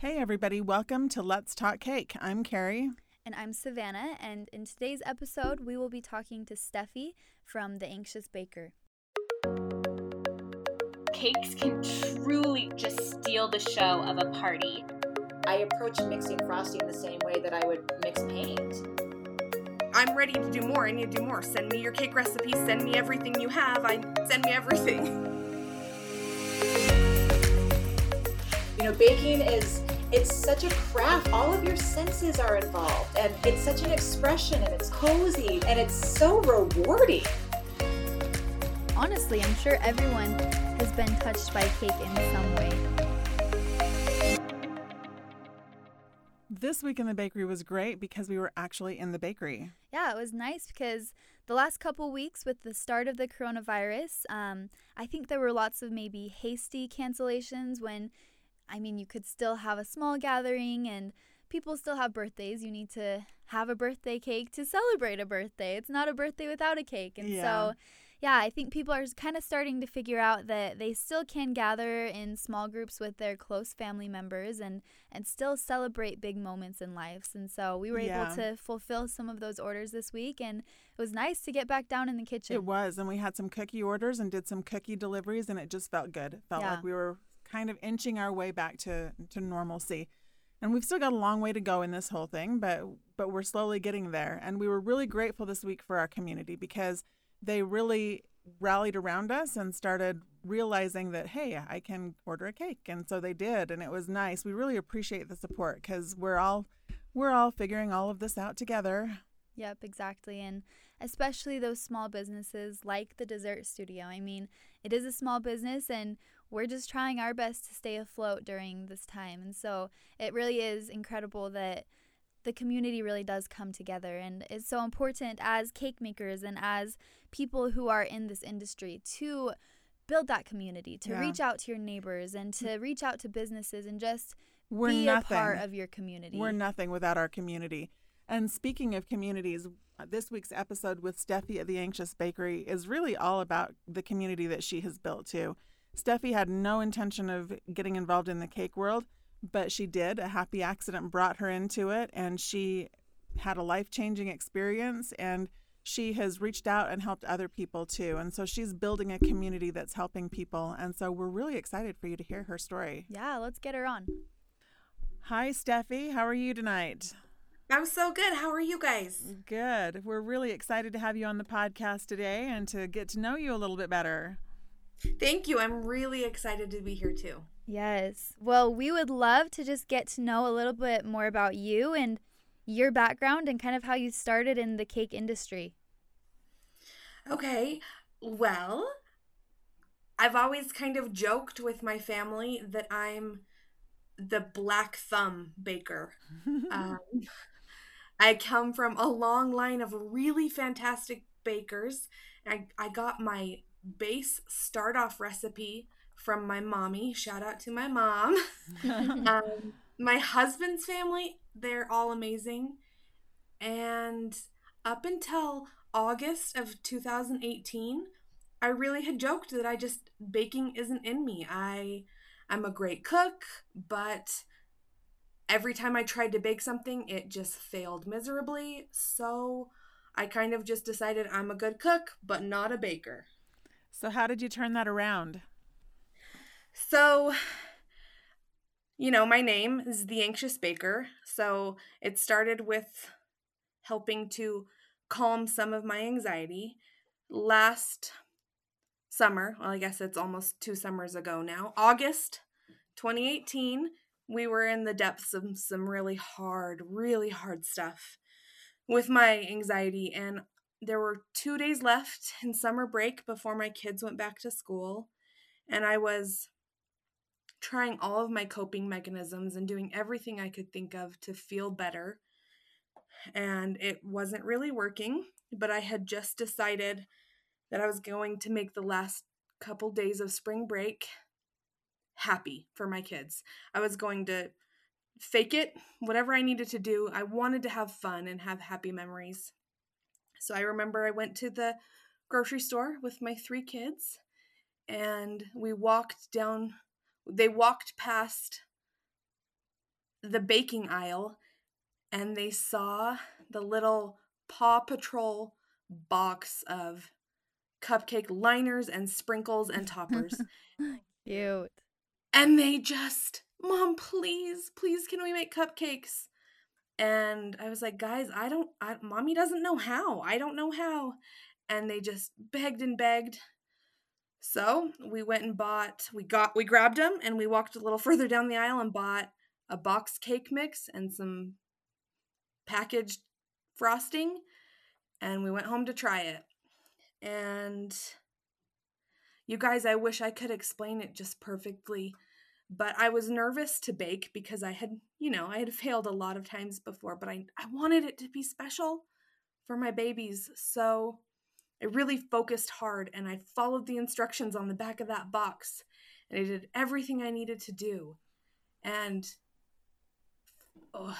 Hey, everybody, welcome to Let's Talk Cake. I'm Karey. And I'm Savannah, and in today's episode, we will be talking to Stephy from The Anxious Baker. Cakes can truly just steal the show of a party. I approach mixing frosting the same way that I would mix paint. I'm ready to do more. I need to do more. Send me your cake recipes. Send me everything you have. I send me everything. You know, baking is it's such a craft. All of your senses are involved, and it's such an expression, and it's cozy, and it's so rewarding. Honestly, I'm sure everyone has been touched by cake in some way. This week in the bakery was great because we were actually in the bakery. Yeah, it was nice because the last couple weeks with the start of the coronavirus, um, I think there were lots of maybe hasty cancellations when I mean, you could still have a small gathering and people still have birthdays. You need to have a birthday cake to celebrate a birthday. It's not a birthday without a cake. And Yeah. so, yeah, I think people are kind of starting to figure out that they still can gather in small groups with their close family members and and still celebrate big moments in lives. And so, we were Yeah. able to fulfill some of those orders this week and it was nice to get back down in the kitchen. It was, and we had some cookie orders and did some cookie deliveries, and it just felt good. It felt Yeah. like we were kind of inching our way back to, to normalcy. And we've still got a long way to go in this whole thing, but but we're slowly getting there. And we were really grateful this week for our community because they really rallied around us and started realizing that hey, I can order a cake, and so they did, and it was nice. We really appreciate the support because we're all we're all figuring all of this out together. Yep, exactly. And especially those small businesses like the dessert studio. I mean, it is a small business and we're just trying our best to stay afloat during this time. And so it really is incredible that the community really does come together and it's so important as cake makers and as people who are in this industry to build that community, to Yeah. reach out to your neighbors and to reach out to businesses and just We're be nothing. a part of your community. We're nothing without our community. And speaking of communities, this week's episode with Stephy at the Anxious Bakery is really all about the community that she has built too. Stephy had no intention of getting involved in the cake world, but she did. A happy accident brought her into it, and she had a life changing experience. And she has reached out and helped other people too. And so she's building a community that's helping people. And so we're really excited for you to hear her story. yeah, let's get her on. Hi, Stephy. How are you tonight? I'm so good. How are you guys? Good. We're really excited to have you on the podcast today and to get to know you a little bit better. Thank you. I'm really excited to be here too. Yes. Well, we would love to just get to know a little bit more about you and your background and kind of how you started in the cake industry. Okay. Well, I've always kind of joked with my family that I'm the black thumb baker. um, I come from a long line of really fantastic bakers. I, I got my base start off recipe from my mommy. Shout out to my mom. um, my husband's family, they're all amazing. And up until August of 2018, I really had joked that I just baking isn't in me. I I'm a great cook, but every time I tried to bake something, it just failed miserably. So I kind of just decided I'm a good cook, but not a baker. So, how did you turn that around? So, you know, my name is the Anxious Baker. So it started with helping to calm some of my anxiety. Last summer, well, I guess it's almost two summers ago now, August 2018, we were in the depths of some really hard, really hard stuff with my anxiety. And there were two days left in summer break before my kids went back to school. And I was trying all of my coping mechanisms and doing everything I could think of to feel better. And it wasn't really working, but I had just decided that I was going to make the last couple days of spring break happy for my kids. I was going to fake it, whatever I needed to do. I wanted to have fun and have happy memories. So I remember I went to the grocery store with my three kids and we walked down they walked past the baking aisle and they saw the little Paw Patrol box of cupcake liners and sprinkles and toppers. Cute. and they just, Mom, please, please, can we make cupcakes? And I was like, guys, I don't, I, mommy doesn't know how. I don't know how. And they just begged and begged. So we went and bought, we got, we grabbed them and we walked a little further down the aisle and bought a box cake mix and some packaged frosting. And we went home to try it. And you guys, I wish I could explain it just perfectly, but I was nervous to bake because I had, you know, I had failed a lot of times before, but I, I wanted it to be special for my babies. So I really focused hard and I followed the instructions on the back of that box and I did everything I needed to do. And oh,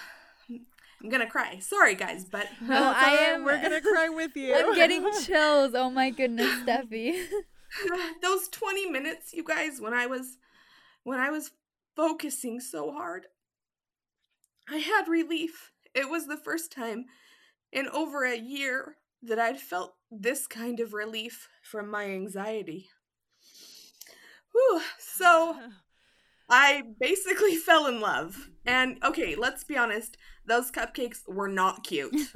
I'm gonna cry. Sorry, guys, but No, I am. We're gonna cry with you. I'm getting chills. Oh my goodness, Stephy. those 20 minutes, you guys, when I was when I was focusing so hard, I had relief. It was the first time in over a year that I'd felt this kind of relief from my anxiety. Whew. So I basically fell in love. And okay, let's be honest, those cupcakes were not cute.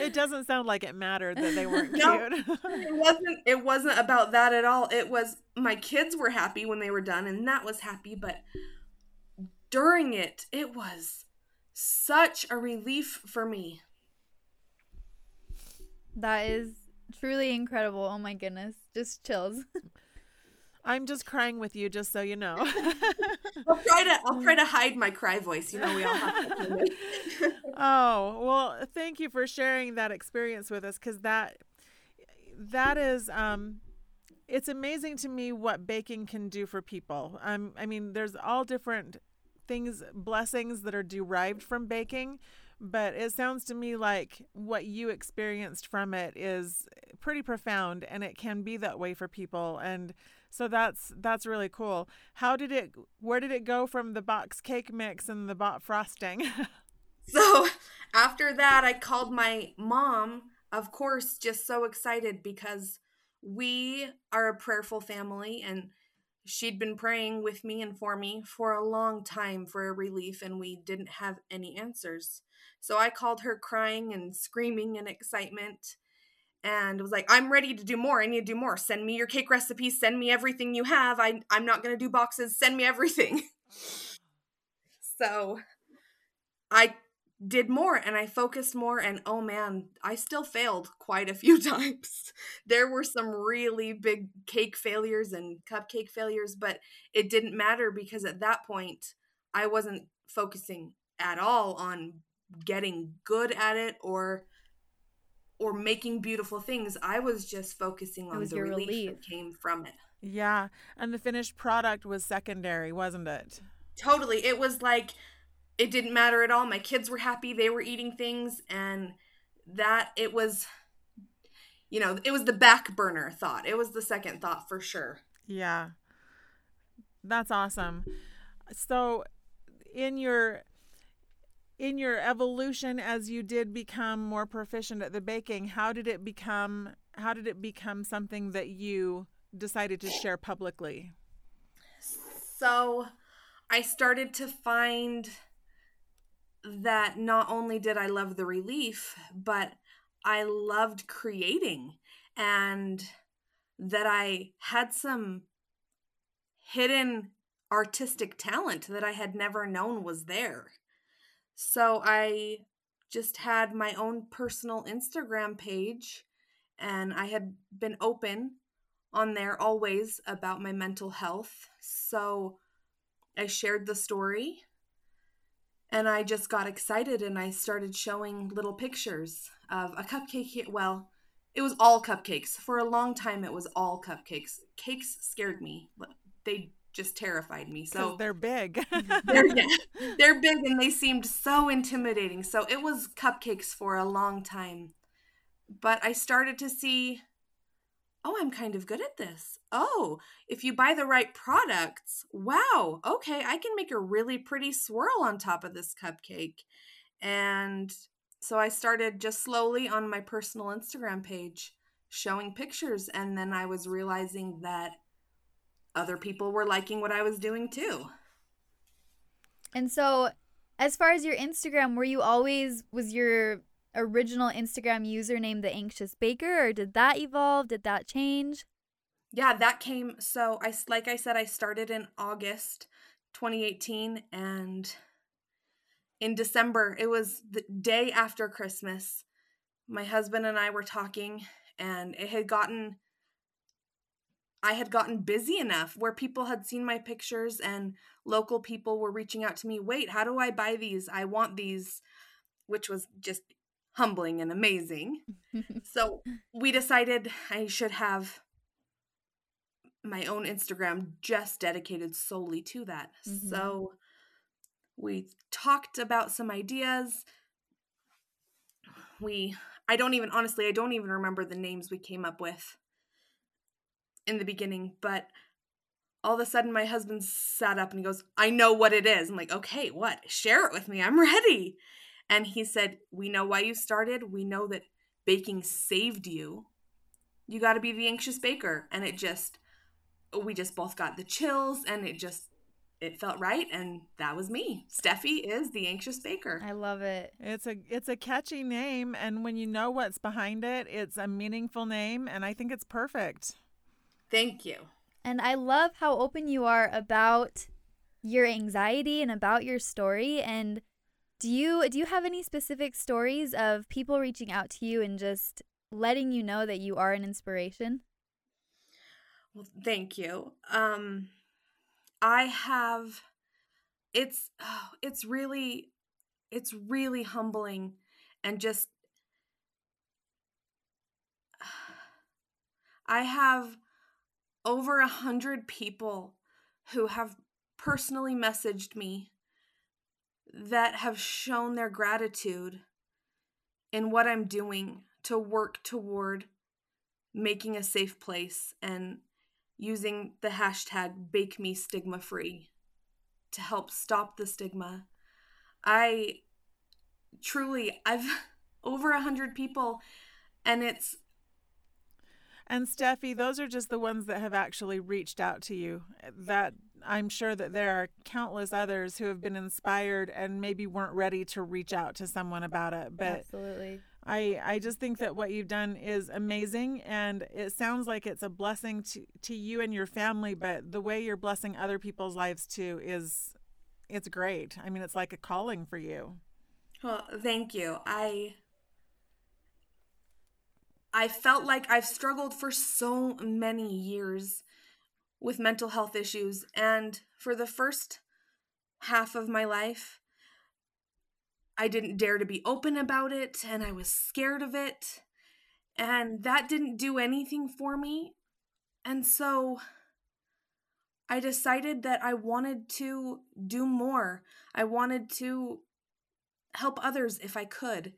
it doesn't sound like it mattered that they weren't No. cute. it wasn't it wasn't about that at all. It was my kids were happy when they were done and that was happy, but during it, it was such a relief for me. That is truly incredible. Oh my goodness. Just chills. I'm just crying with you, just so you know. I'll try to I'll try to hide my cry voice. You know, we all have to. oh well, thank you for sharing that experience with us, because that that is um, it's amazing to me what baking can do for people. Um, I mean, there's all different things, blessings that are derived from baking, but it sounds to me like what you experienced from it is pretty profound, and it can be that way for people and. So that's that's really cool. How did it where did it go from the box cake mix and the bot frosting? So after that, I called my mom, of course, just so excited because we are a prayerful family and she'd been praying with me and for me for a long time for a relief, and we didn't have any answers. So I called her crying and screaming in excitement and was like, I'm ready to do more. I need to do more. Send me your cake recipes. Send me everything you have. I, I'm not going to do boxes. Send me everything. so I did more and I focused more and oh man, I still failed quite a few times. There were some really big cake failures and cupcake failures, but it didn't matter because at that point I wasn't focusing at all on getting good at it or or making beautiful things. I was just focusing on was the relief, relief. that came from it. yeah, and the finished product was secondary, wasn't it? Totally. It was like it didn't matter at all. My kids were happy. They were eating things and that it was you know, it was the back burner thought. It was the second thought for sure. Yeah. That's awesome. So in your in your evolution as you did become more proficient at the baking, how did it become how did it become something that you decided to share publicly? So I started to find that not only did I love the relief, but I loved creating and that I had some hidden artistic talent that I had never known was there. So I just had my own personal Instagram page and I had been open on there always about my mental health. So I shared the story and I just got excited and I started showing little pictures of a cupcake. Well, it was all cupcakes. For a long time, it was all cupcakes. Cakes scared me, they just terrified me. So they're big. they're, yeah, they're big and they seemed so intimidating. So it was cupcakes for a long time. But I started to see oh, I'm kind of good at this. Oh, if you buy the right products, wow, okay, I can make a really pretty swirl on top of this cupcake. And so I started just slowly on my personal Instagram page showing pictures. And then I was realizing that other people were liking what I was doing too. And so, as far as your Instagram, were you always, was your original Instagram username the anxious baker or did that evolve? Did that change? Yeah, that came so I like I said I started in August 2018 and in December it was the day after Christmas. My husband and I were talking and it had gotten I had gotten busy enough where people had seen my pictures and local people were reaching out to me, "Wait, how do I buy these? I want these." Which was just humbling and amazing. so we decided I should have my own Instagram just dedicated solely to that. Mm-hmm. So we talked about some ideas. We, I don't even, honestly, I don't even remember the names we came up with in the beginning, but all of a sudden my husband sat up and he goes, I know what it is. I'm like, okay, what? Share it with me. I'm ready. And he said, We know why you started. We know that baking saved you. You got to be the anxious baker. And it just, we just both got the chills and it just, it felt right and that was me. Stephy is the anxious baker. I love it. It's a it's a catchy name and when you know what's behind it, it's a meaningful name and I think it's perfect. Thank you. And I love how open you are about your anxiety and about your story and do you do you have any specific stories of people reaching out to you and just letting you know that you are an inspiration? Well, thank you. Um I have it's oh, it's really it's really humbling and just I have over a hundred people who have personally messaged me that have shown their gratitude in what I'm doing to work toward making a safe place and using the hashtag bake me stigma free to help stop the stigma. I truly, I've over a hundred people and it's and Stephy, those are just the ones that have actually reached out to you. Eh, that I'm sure that there are countless others who have been inspired and maybe weren't ready to reach out to someone about it. But Absolutely. I, I just think that what you've done is amazing and it sounds like it's a blessing to, to you and your family, but the way you're blessing other people's lives too is it's great. I mean, it's like a calling for you. Well, thank you. I I felt like I've struggled for so many years with mental health issues. And for the first half of my life, I didn't dare to be open about it and I was scared of it. And that didn't do anything for me. And so I decided that I wanted to do more. I wanted to help others if I could.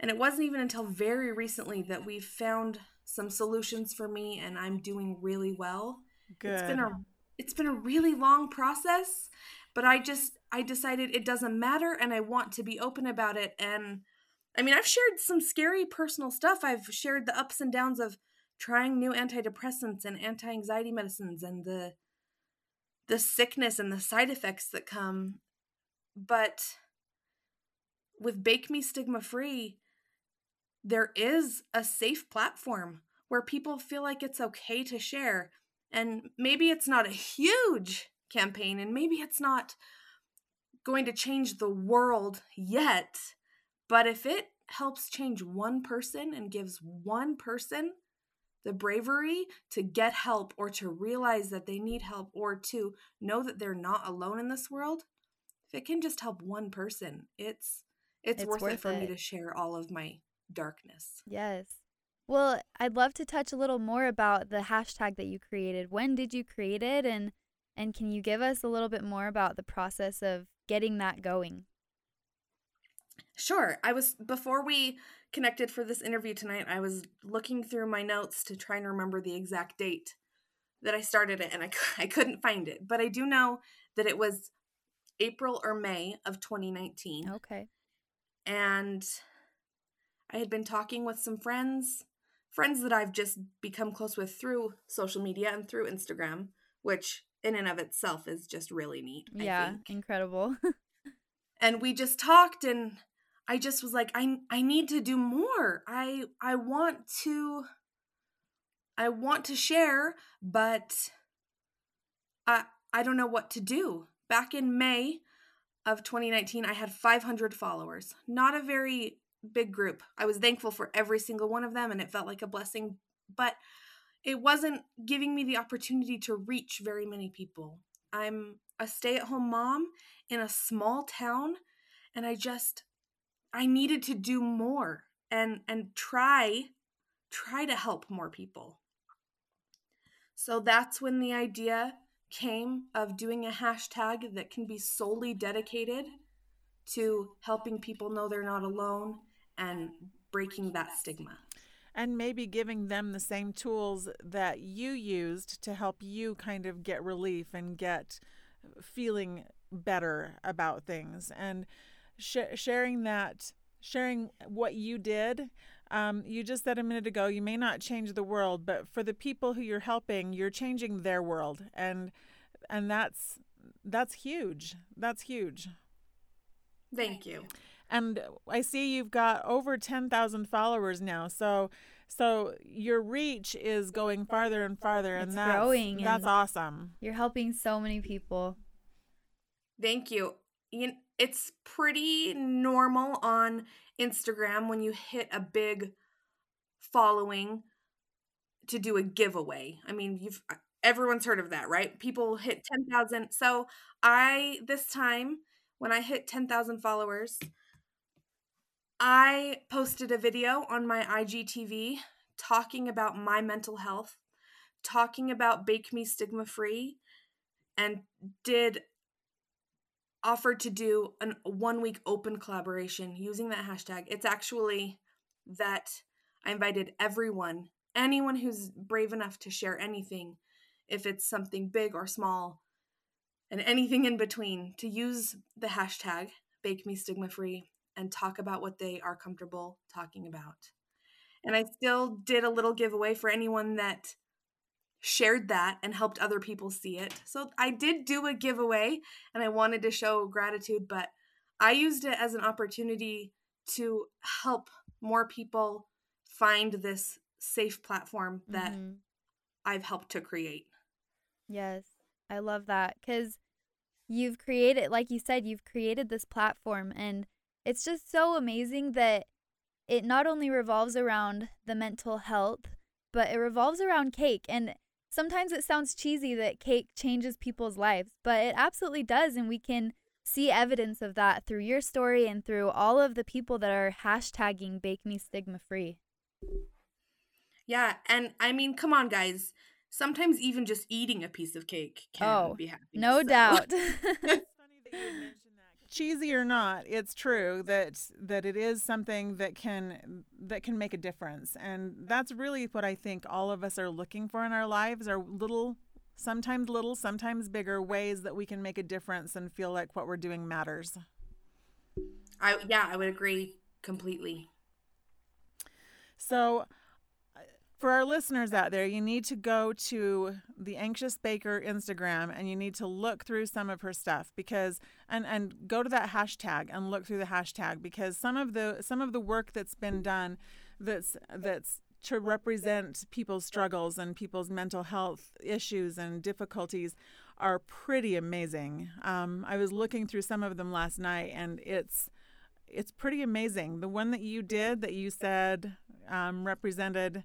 And it wasn't even until very recently that we found some solutions for me and I'm doing really well. Good. It's been a it's been a really long process, but I just I decided it doesn't matter and I want to be open about it and I mean, I've shared some scary personal stuff. I've shared the ups and downs of trying new antidepressants and anti-anxiety medicines and the the sickness and the side effects that come. But with Bake Me Stigma Free, there is a safe platform where people feel like it's okay to share. And maybe it's not a huge campaign, and maybe it's not going to change the world yet, but if it helps change one person and gives one person the bravery to get help or to realize that they need help or to know that they're not alone in this world, if it can just help one person, it's it's, it's worth, worth, it for it. me to share all of my darkness. Yes. Well, I'd love to touch a little more about the hashtag that you created. When did you create it and and can you give us a little bit more about the process of getting that going? Sure. I was before we connected for this interview tonight, I was looking through my notes to try and remember the exact date that I started it and I, I couldn't find it. But I do know that it was April or May of 2019. Okay. And I had been talking with some friends, friends that I've just become close with through social media and through Instagram, which in and of itself is just really neat. I Yeah, incredible. and we just talked and I just was like I I need to do more. I I want to I want to share, but I I don't know what to do. Back in May of 2019, I had 500 followers. Not a very big group. I was thankful for every single one of them and it felt like a blessing, but it wasn't giving me the opportunity to reach very many people. I'm a stay-at-home mom in a small town and I just I needed to do more and and try try to help more people. So that's when the idea came of doing a hashtag that can be solely dedicated to helping people know they're not alone and breaking that stigma. And maybe giving them the same tools that you used to help you kind of get relief and get feeling better about things. And sh- sharing that, sharing what you did. Um, you just said a minute ago, you may not change the world, but for the people who you're helping, you're changing their world, and and that's that's huge. That's huge. Thank you. And I see you've got over 10,000 followers now. So so your reach is going farther and farther and It's that's growing that's and- awesome. You're helping so many people. Thank you. you it's pretty normal on Instagram when you hit a big following to do a giveaway. I mean, you've uh, everyone's heard of that, right? People hit 10,000. So, I this time when I hit 10,000 followers, I posted a video on my IGTV talking about my mental health, talking about Bake Me Stigma Free, and did offered to do a one week open collaboration using that hashtag. It's actually that I invited everyone, anyone who's brave enough to share anything, if it's something big or small, and anything in between, to use the hashtag Bake Me Stigma Free and talk about what they are comfortable talking about. And I still did a little giveaway for anyone that shared that and helped other people see it. So I did do a giveaway and I wanted to show gratitude, but I used it as an opportunity to help more people find this safe platform that Mhm. I've helped to create. Yes, I love that because you've created, like you said, you've created this platform, and it's just so amazing that it not only revolves around the mental health, but it revolves around cake. And sometimes it sounds cheesy that cake changes people's lives, but it absolutely does. And we can see evidence of that through your story and through all of the people that are hashtagging Bake Me Stigma Free. Yeah, and I mean, come on guys. Sometimes even just eating a piece of cake can Oh, be happy. No doubt. cheesy or not, it's true that that it is something that can that can make a difference, and that's really what I think all of us are looking for in our lives are little, sometimes little, sometimes bigger ways that we can make a difference and feel like what we're doing matters. I yeah, I would agree completely. So, for our listeners out there, you need to go to the Anxious Baker Instagram and you need to look through some of her stuff because and and go to that hashtag and look through the hashtag because some of the some of the work that's been done that's that's to represent people's struggles and people's mental health issues and difficulties are pretty amazing. Um, I was looking through some of them last night and it's it's pretty amazing. The one that you did that you said um, represented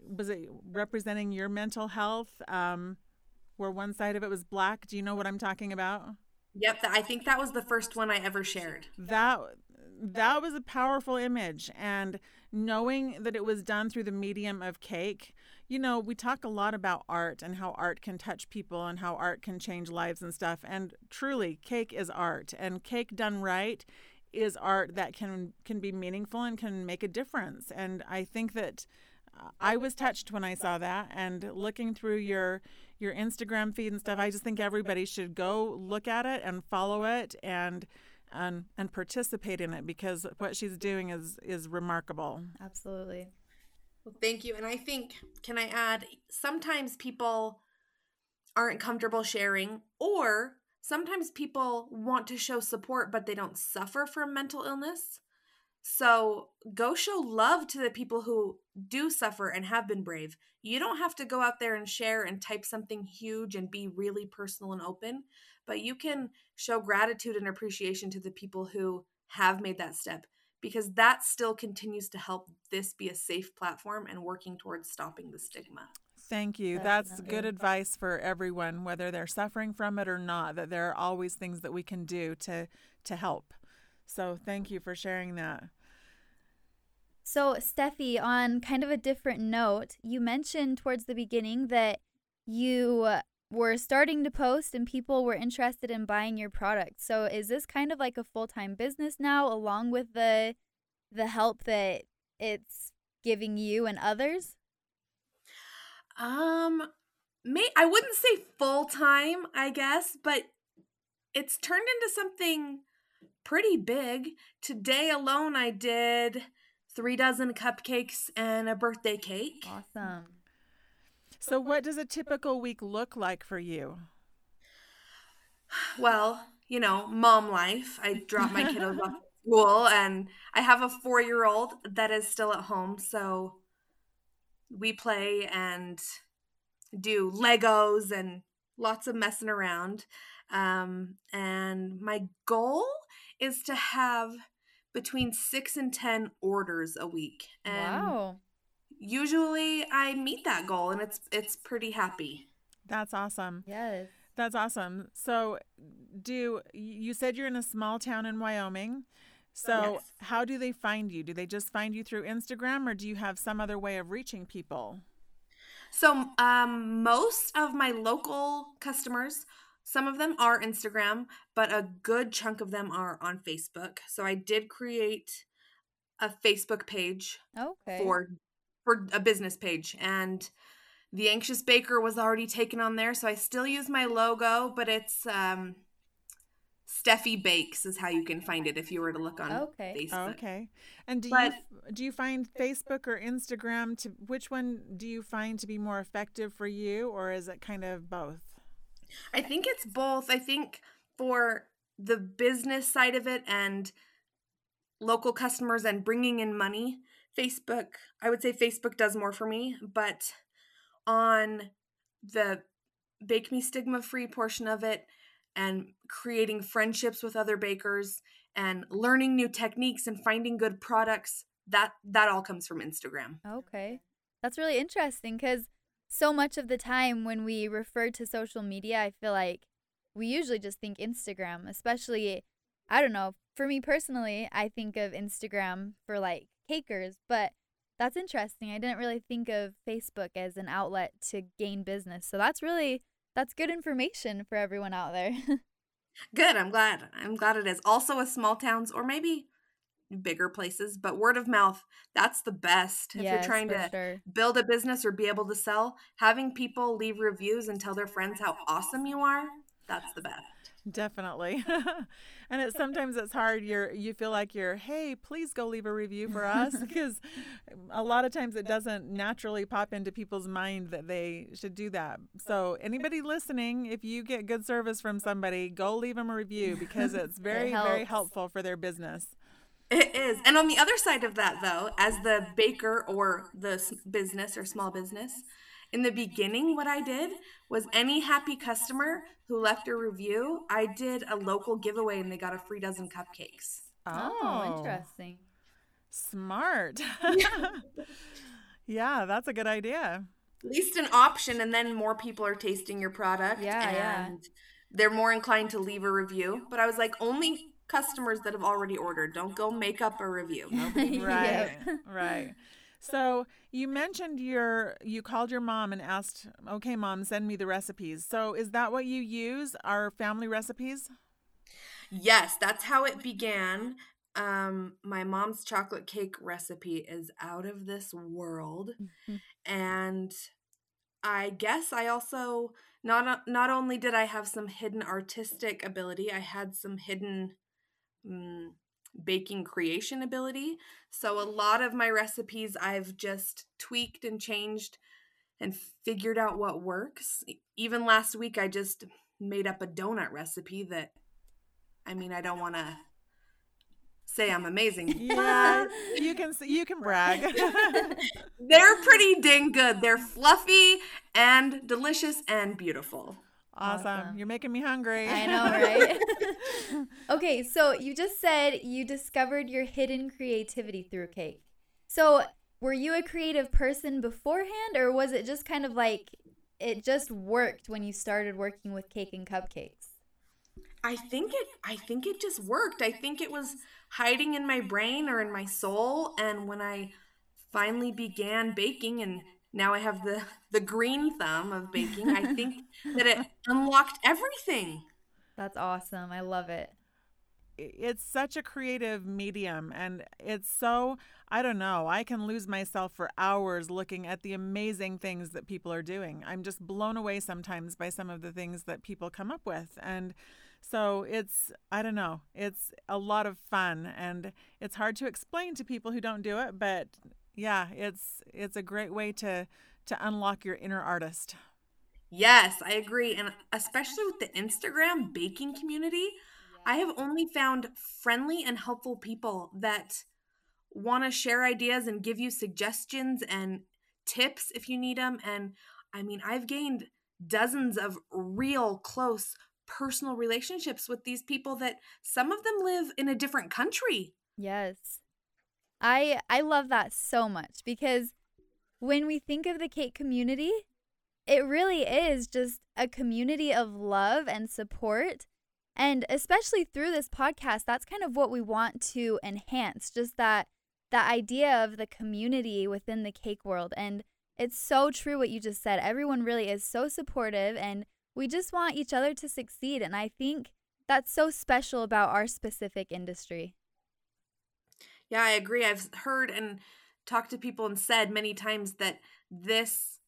was it representing your mental health? Um, where one side of it was black. Do you know what I'm talking about? Yep, I think that was the first one I ever shared. That that was a powerful image, and knowing that it was done through the medium of cake. You know, we talk a lot about art and how art can touch people and how art can change lives and stuff. And truly, cake is art, and cake done right is art that can can be meaningful and can make a difference. And I think that I was touched when I saw that and looking through your your Instagram feed and stuff. I just think everybody should go look at it and follow it and and and participate in it because what she's doing is is remarkable. Absolutely. Well, thank you. And I think can I add sometimes people aren't comfortable sharing or sometimes people want to show support but they don't suffer from mental illness. So go show love to the people who do suffer and have been brave. You don't have to go out there and share and type something huge and be really personal and open, but you can show gratitude and appreciation to the people who have made that step because that still continues to help this be a safe platform and working towards stopping the stigma. Thank you. Definitely. That's good advice for everyone, whether they're suffering from it or not, that there are always things that we can do to to help. So thank you for sharing that. So, Stephy, on kind of a different note, you mentioned towards the beginning that you were starting to post and people were interested in buying your product. So, is this kind of like a full-time business now along with the the help that it's giving you and others? Um may I wouldn't say full time, I guess, but it's turned into something pretty big. Today alone I did 3 dozen cupcakes and a birthday cake. Awesome. So what does a typical week look like for you? Well, you know, mom life. I drop my kiddos off at school and I have a 4-year-old that is still at home, so we play and do Legos and lots of messing around. Um, and my goal is to have between six and 10 orders a week. And wow. usually I meet that goal and it's, it's pretty happy. That's awesome. Yes. That's awesome. So do you said you're in a small town in Wyoming? So Yes. how do they find you? Do they just find you through Instagram or do you have some other way of reaching people? So, um, most of my local customers, some of them are Instagram, but a good chunk of them are on Facebook. So, I did create a Facebook page Okay. for for a business page, and the Anxious Baker was already taken on there. So, I still use my logo, but it's um, Stephy Bakes is how you can find it if you were to look on Okay. Facebook. Okay. And do But- you do you find Facebook or Instagram to which one do you find to be more effective for you or is it kind of both? I think it's both. I think for the business side of it and local customers and bringing in money, Facebook, I would say Facebook does more for me, but on the bake me stigma free portion of it and creating friendships with other bakers and learning new techniques and finding good products, that that all comes from Instagram. Okay. That's really interesting because so much of the time when we refer to social media, I feel like we usually just think Instagram, especially, I don't know, for me personally, I think of Instagram for like cakers, but that's interesting. I didn't really think of Facebook as an outlet to gain business. So that's really, that's good information for everyone out there. Good. I'm glad. I'm glad it is. Also with small towns or maybe bigger places, but word of mouth, that's the best. If you're trying to sure. build a business or be able to sell, having people leave reviews and tell their friends how awesome you are, that's the best. Definitely. and it's sometimes it's hard you're you feel like you're, "Hey, please go leave a review for us" because a lot of times it doesn't naturally pop into people's mind that they should do that. So, anybody listening, if you get good service from somebody, go leave them a review because it's very very helpful for their business. It is. And on the other side of that, though, as the baker or the business or small business, in the beginning, what I did was any happy customer who left a review, I did a local giveaway and they got a free dozen cupcakes. Oh, oh. interesting. Smart. yeah, that's a good idea. At least an option, and then more people are tasting your product. Yeah, yeah. and they're more inclined to leave a review. But I was like, only customers that have already ordered. Don't go make up a review. Nobody. Right. right. So you mentioned your you called your mom and asked, "Okay, mom, send me the recipes." So is that what you use? Our family recipes? Yes, that's how it began. Um, my mom's chocolate cake recipe is out of this world, Mhm. and I guess I also not not only did I have some hidden artistic ability, I had some hidden mm, baking creation ability. So a lot of my recipes I've just tweaked and changed and figured out what works. Even last week I just made up a donut recipe that I mean, I don't want to say I'm amazing. Yeah, you can you can brag. They're pretty dang good. They're fluffy and delicious and beautiful. Awesome. Awesome. You're making me hungry. I know, right? okay, so you just said you discovered your hidden creativity through cake. So, were you a creative person beforehand, or was it just kind of like it just worked when you started working with cake and cupcakes? I think it I think it just worked. I think it was hiding in my brain or in my soul and when I finally began baking and now I have the the green thumb of baking, I think that it unlocked everything. That's awesome. I love it. it's such a creative medium and it's so i don't know i can lose myself for hours looking at the amazing things that people are doing i'm just blown away sometimes by some of the things that people come up with and so it's i don't know it's a lot of fun and it's hard to explain to people who don't do it but yeah it's it's a great way to to unlock your inner artist Yes, I agree. And especially with the Instagram baking community, I have only found friendly and helpful people that want to share ideas and give you suggestions and tips if you need them. And I mean, I've gained dozens of real close personal relationships with these people that some of them live in a different country. Yes. I I love that so much because when we think of the cake community, it really is just a community of love and support. And especially through this podcast, that's kind of what we want to enhance, just that that idea of the community within the cake world. And it's so true what you just said. Everyone really is so supportive and we just want each other to succeed. And I think that's so special about our specific industry. Yeah, I agree. I've heard and talked to people and said many times that this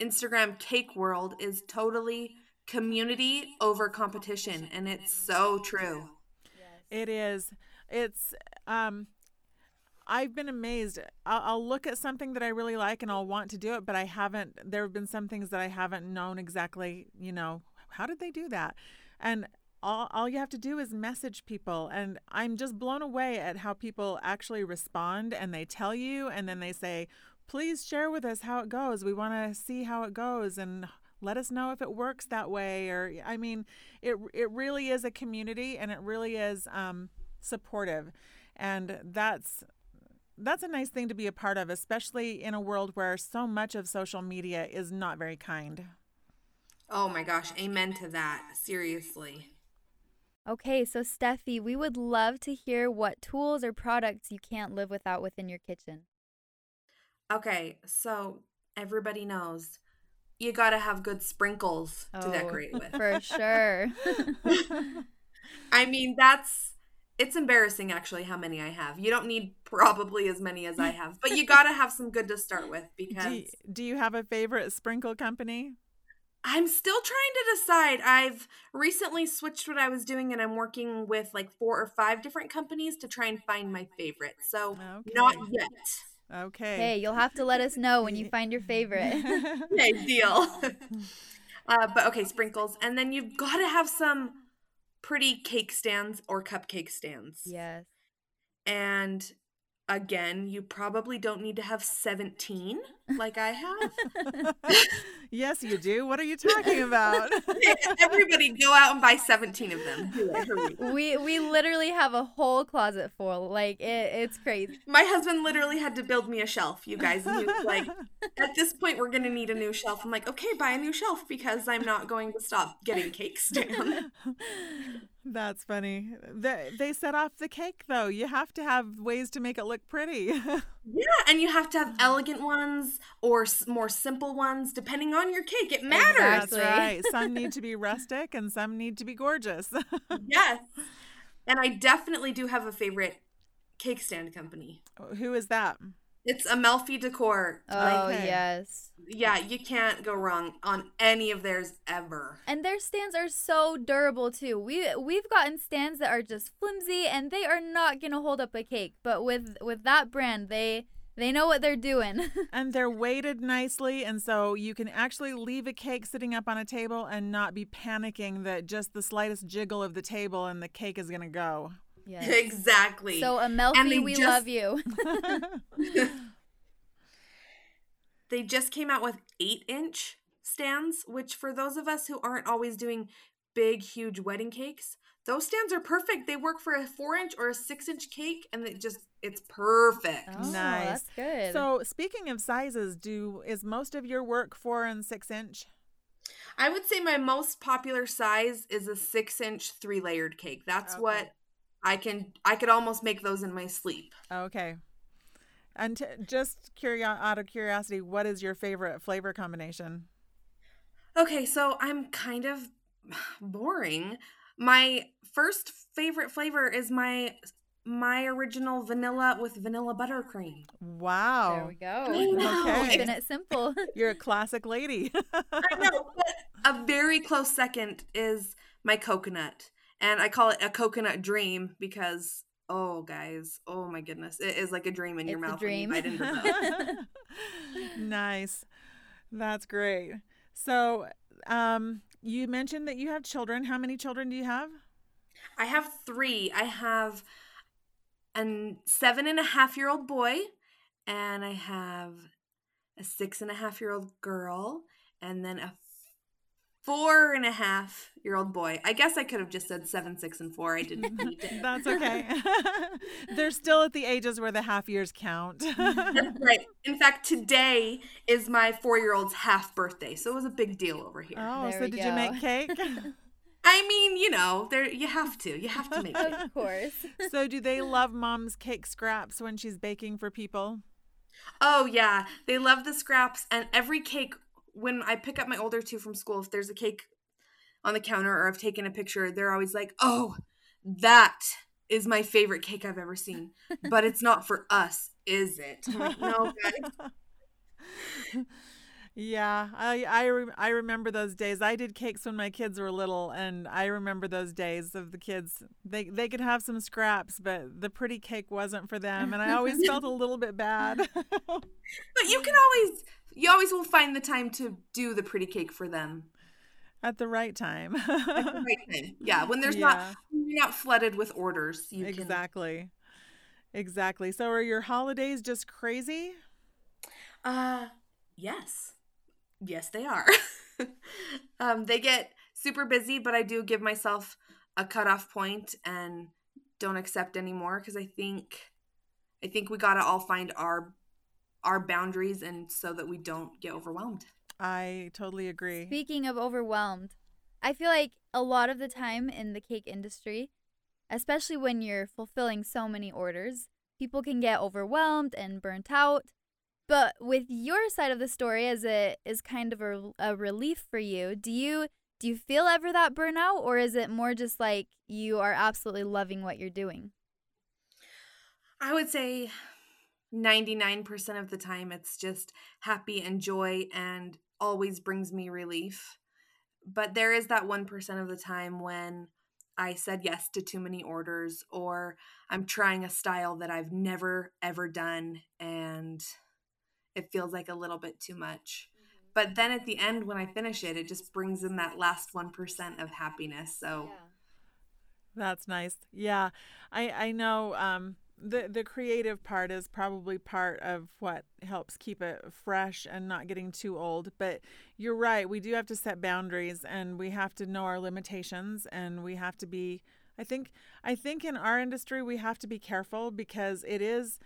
Instagram cake world is totally community over competition. And it's so true. It is. It's um I've been amazed. I'll, I'll look at something that I really like and I'll want to do it, but I haven't. There have been some things that I haven't known exactly. You know, how did they do that? And all all you have to do is message people, and I'm just blown away at how people actually respond and they tell you, and then they say, "Please share with us how it goes. We want to see how it goes and." Let us know if it works that way, or I mean, it it really is a community, and it really is um, supportive, and that's that's a nice thing to be a part of, especially in a world where so much of social media is not very kind. Oh my gosh. Amen to that. Seriously. Okay, so Stephy, we would love to hear what tools or products you can't live without within your kitchen. Okay. So everybody knows you got to have good sprinkles to Oh, decorate with. For sure. I mean, that's it's embarrassing actually how many I have. You don't need probably as many as I have, but you got to have some good to start with because Do you, do you have a favorite sprinkle company? I'm still trying to decide. I've recently switched what I was doing and I'm working with like four or five different companies to try and find my favorite. So, not yet. Okay. hey, you'll have to let us know when you find your favorite. Okay, deal. uh, but okay, sprinkles. And then you've got to have some pretty cake stands or cupcake stands. yes. And again, you probably don't need to have 17 like I have. yes, you do. What are you talking about? Everybody go out and buy 17 of them. Do it. Hurry. We we literally have a whole closet full. Like it, it's crazy. My husband literally had to build me a shelf, you guys. He was like, at this point, we're going to need a new shelf. I'm like, okay, buy a new shelf because I'm not going to stop getting cake stand. That's funny. They, they set off the cake, though. You have to have ways to make it look pretty. Yeah, and you have to have elegant ones or s- more simple ones, depending on your cake. It matters. That's Exactly. right. Some need to be rustic and some need to be gorgeous. Yes. And I definitely do have a favorite cake stand company. Who is that? It's Amalfi Decor. Oh, Okay. yes. Yeah, you can't go wrong on any of theirs ever. And their stands are so durable too. We we've gotten stands that are just flimsy and they are not going to hold up a cake, but with with that brand, they they know what they're doing. And they're weighted nicely, and so you can actually leave a cake sitting up on a table and not be panicking that just the slightest jiggle of the table and the cake is going to go. Yes. Exactly. So And Amalfi, they we just- love you. they just came out with eight inch stands, which for those of us who aren't always doing big, huge wedding cakes, those stands are perfect. They work for a four inch or a six inch cake, and it just it's perfect. Oh, Nice. That's good. So, speaking of sizes, do is most of your work four and six inch? I would say my most popular size is a six inch three layered cake. That's Okay. what I can. I could almost make those in my sleep. Okay. And t- just curio- out of curiosity, what is your favorite flavor combination? Okay, so I'm kind of boring. My first favorite flavor is my my original vanilla with vanilla buttercream. Wow. there we go. I know. Okay. Keeping it simple. You're a classic lady. I know, but a very close second is my coconut, and I call it a coconut dream because oh, guys, oh my goodness, it is like a dream in your It's a mouth when you dream. bite into nice. That's great. So, um, you mentioned that you have children. How many children do you have? I have three. I have a seven and a half year old boy, and I have a six and a half year old girl, and then a four and a half year old boy. I guess I could have just said seven, six, and four. I didn't need to. That's okay. They're still at the ages where the half years count. Right. In fact, today is my four year old's half birthday, so it was a big deal over here. oh, There so we did you make cake? I mean, you know, there you have to. You have to make it. of course. so, do they love mom's cake scraps when she's baking for people? Oh yeah, they love the scraps and every cake. When I pick up my older two from school, if there's a cake on the counter or I've taken a picture, they're always like, "Oh, that is my favorite cake I've ever seen." But it's not for us, is it? Like, no, guys. Yeah, I I, re- I remember those days. I did cakes when my kids were little, and I remember those days of the kids. They they could have some scraps, but the pretty cake wasn't for them, and I always felt a little bit bad. But you can always, you always will find the time to do the pretty cake for them. At the right time. At the right time. Yeah, when there's Yeah. not, when you're not flooded with orders. You can exactly. Exactly. So are your holidays just crazy? Uh, yes. Yes, they are. um, they get super busy, but I do give myself a cutoff point and don't accept anymore because I think, I think we gotta all find our, our boundaries and so that we don't get overwhelmed. I totally agree. Speaking of overwhelmed, I feel like a lot of the time in the cake industry, especially when you're fulfilling so many orders, people can get overwhelmed and burnt out. But with your side of the story, as it is kind of a, a relief for you, do you do you feel ever that burnout, or is it more just like you are absolutely loving what you're doing? I would say 99% of the time it's just happy and joy and always brings me relief. But there is that 1% of the time when I said yes to too many orders or I'm trying a style that I've never ever done and it feels like a little bit too much. But then at the end when I finish it it just brings in that last 1% of happiness. So That's nice. Yeah. I I know um the the creative part is probably part of what helps keep it fresh and not getting too old, but you're right. We do have to set boundaries and we have to know our limitations and we have to be I think I think in our industry we have to be careful because it is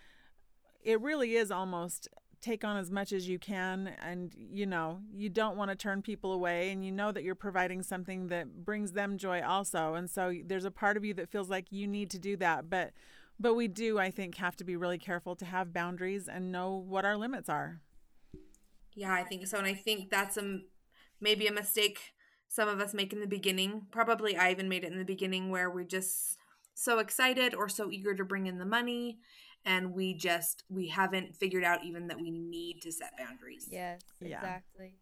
it really is almost take on as much as you can and you know you don't want to turn people away and you know that you're providing something that brings them joy also and so there's a part of you that feels like you need to do that but but we do i think have to be really careful to have boundaries and know what our limits are Yeah, I think so. And I think that's a maybe a mistake some of us make in the beginning. Probably I even made it in the beginning where we just so excited or so eager to bring in the money and we just we haven't figured out even that we need to set boundaries. Yes, Yeah. exactly.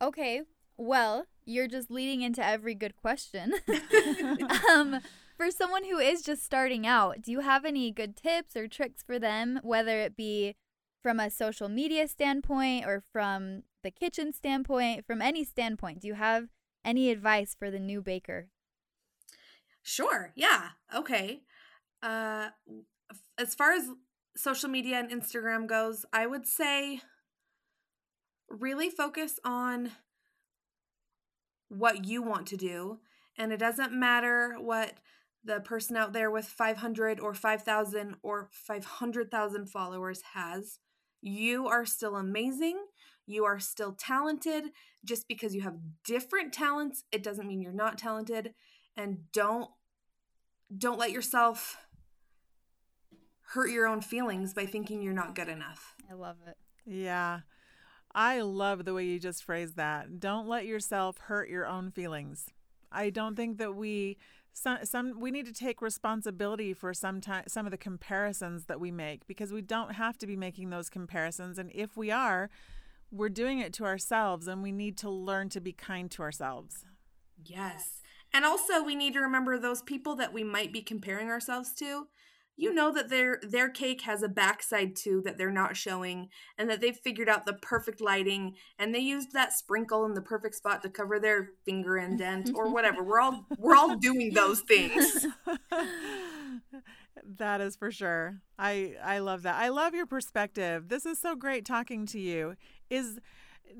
Okay, well, you're just leading into every good question. um, for someone who is just starting out, do you have any good tips or tricks for them, whether it be from a social media standpoint or from the kitchen standpoint, from any standpoint? Do you have any advice for the new baker? Sure. Yeah. Okay. Uh f- as far as social media and Instagram goes, I would say really focus on what you want to do and it doesn't matter what the person out there with 500 or 5000 or 500,000 followers has. You are still amazing. You are still talented. Just because you have different talents, it doesn't mean you're not talented and don't don't let yourself hurt your own feelings by thinking you're not good enough. I love it. Yeah. I love the way you just phrased that. Don't let yourself hurt your own feelings. I don't think that we some, some we need to take responsibility for some time some of the comparisons that we make because we don't have to be making those comparisons and if we are we're doing it to ourselves and we need to learn to be kind to ourselves. Yes. And also we need to remember those people that we might be comparing ourselves to. You know that their their cake has a backside too that they're not showing and that they've figured out the perfect lighting and they used that sprinkle in the perfect spot to cover their finger indent or whatever. We're all we're all doing those things. that is for sure. I I love that. I love your perspective. This is so great talking to you. Is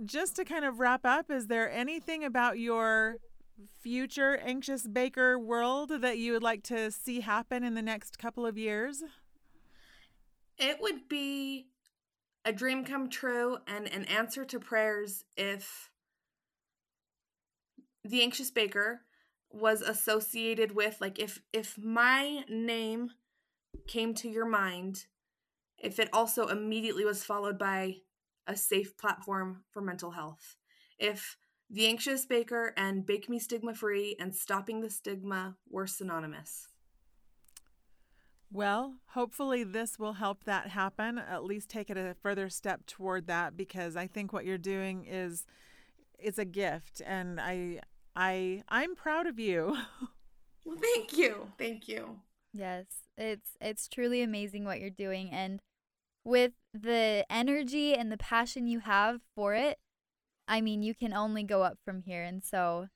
just to kind of wrap up, is there anything about your future anxious baker world that you would like to see happen in the next couple of years? It would be a dream come true and an answer to prayers if the anxious baker was associated with like if if my name came to your mind if it also immediately was followed by a safe platform for mental health if the anxious baker and bake me stigma free and stopping the stigma were synonymous. Well, hopefully this will help that happen, at least take it a further step toward that because I think what you're doing is it's a gift and I I I'm proud of you. well thank you. Thank you. Yes, it's it's truly amazing what you're doing and with the energy and the passion you have for it, I mean, you can only go up from here and so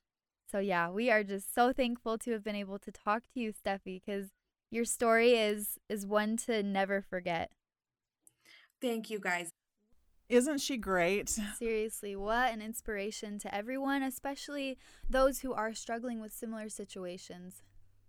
so yeah, we are just so thankful to have been able to talk to you, Stephy, cuz your story is is one to never forget. thank you guys Isn't she great? Seriously, what an inspiration to everyone, especially those who are struggling with similar situations.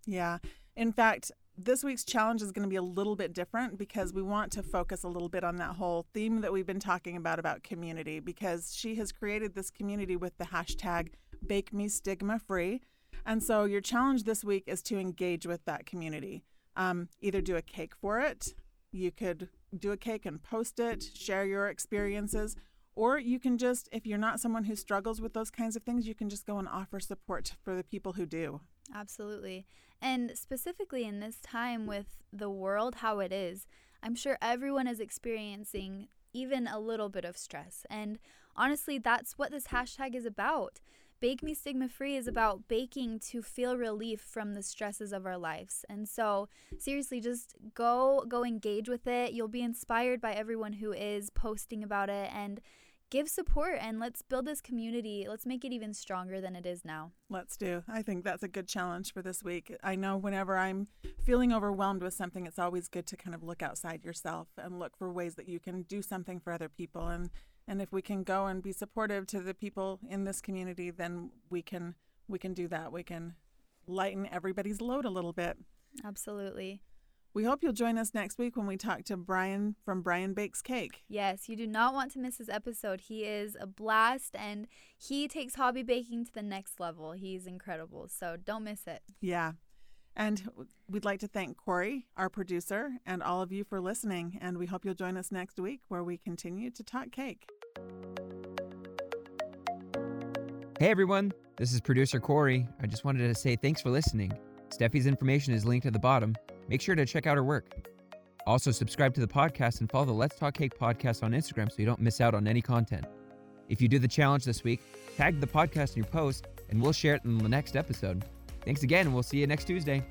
Yeah. In fact, this week's challenge is going to be a little bit different because we want to focus a little bit on that whole theme that we've been talking about about community because she has created this community with the hashtag bake me stigma free. And so your challenge this week is to engage with that community. Um, either do a cake for it, you could do a cake and post it, share your experiences, or you can just, if you're not someone who struggles with those kinds of things, you can just go and offer support for the people who do. Absolutely. And specifically in this time with the world how it is, I'm sure everyone is experiencing even a little bit of stress. And honestly, that's what this hashtag is about. Bake Me Stigma Free is about baking to feel relief from the stresses of our lives. And so, seriously, just go go engage with it. You'll be inspired by everyone who is posting about it and give support and let's build this community. Let's make it even stronger than it is now. Let's do. I think that's a good challenge for this week. I know whenever I'm feeling overwhelmed with something, it's always good to kind of look outside yourself and look for ways that you can do something for other people. And and if we can go and be supportive to the people in this community, then we can we can do that. We can lighten everybody's load a little bit. Absolutely. We hope you'll join us next week when we talk to Brian from Brian Bakes Cake. Yes, you do not want to miss his episode. He is a blast and he takes hobby baking to the next level. He's incredible. So don't miss it. Yeah. And we'd like to thank Corey, our producer, and all of you for listening. And we hope you'll join us next week where we continue to talk cake. Hey everyone, this is producer Corey. I just wanted to say thanks for listening. Stephy's information is linked at the bottom. Make sure to check out her work. Also, subscribe to the podcast and follow the Let's Talk Cake podcast on Instagram so you don't miss out on any content. If you do the challenge this week, tag the podcast in your post and we'll share it in the next episode. Thanks again, and we'll see you next Tuesday.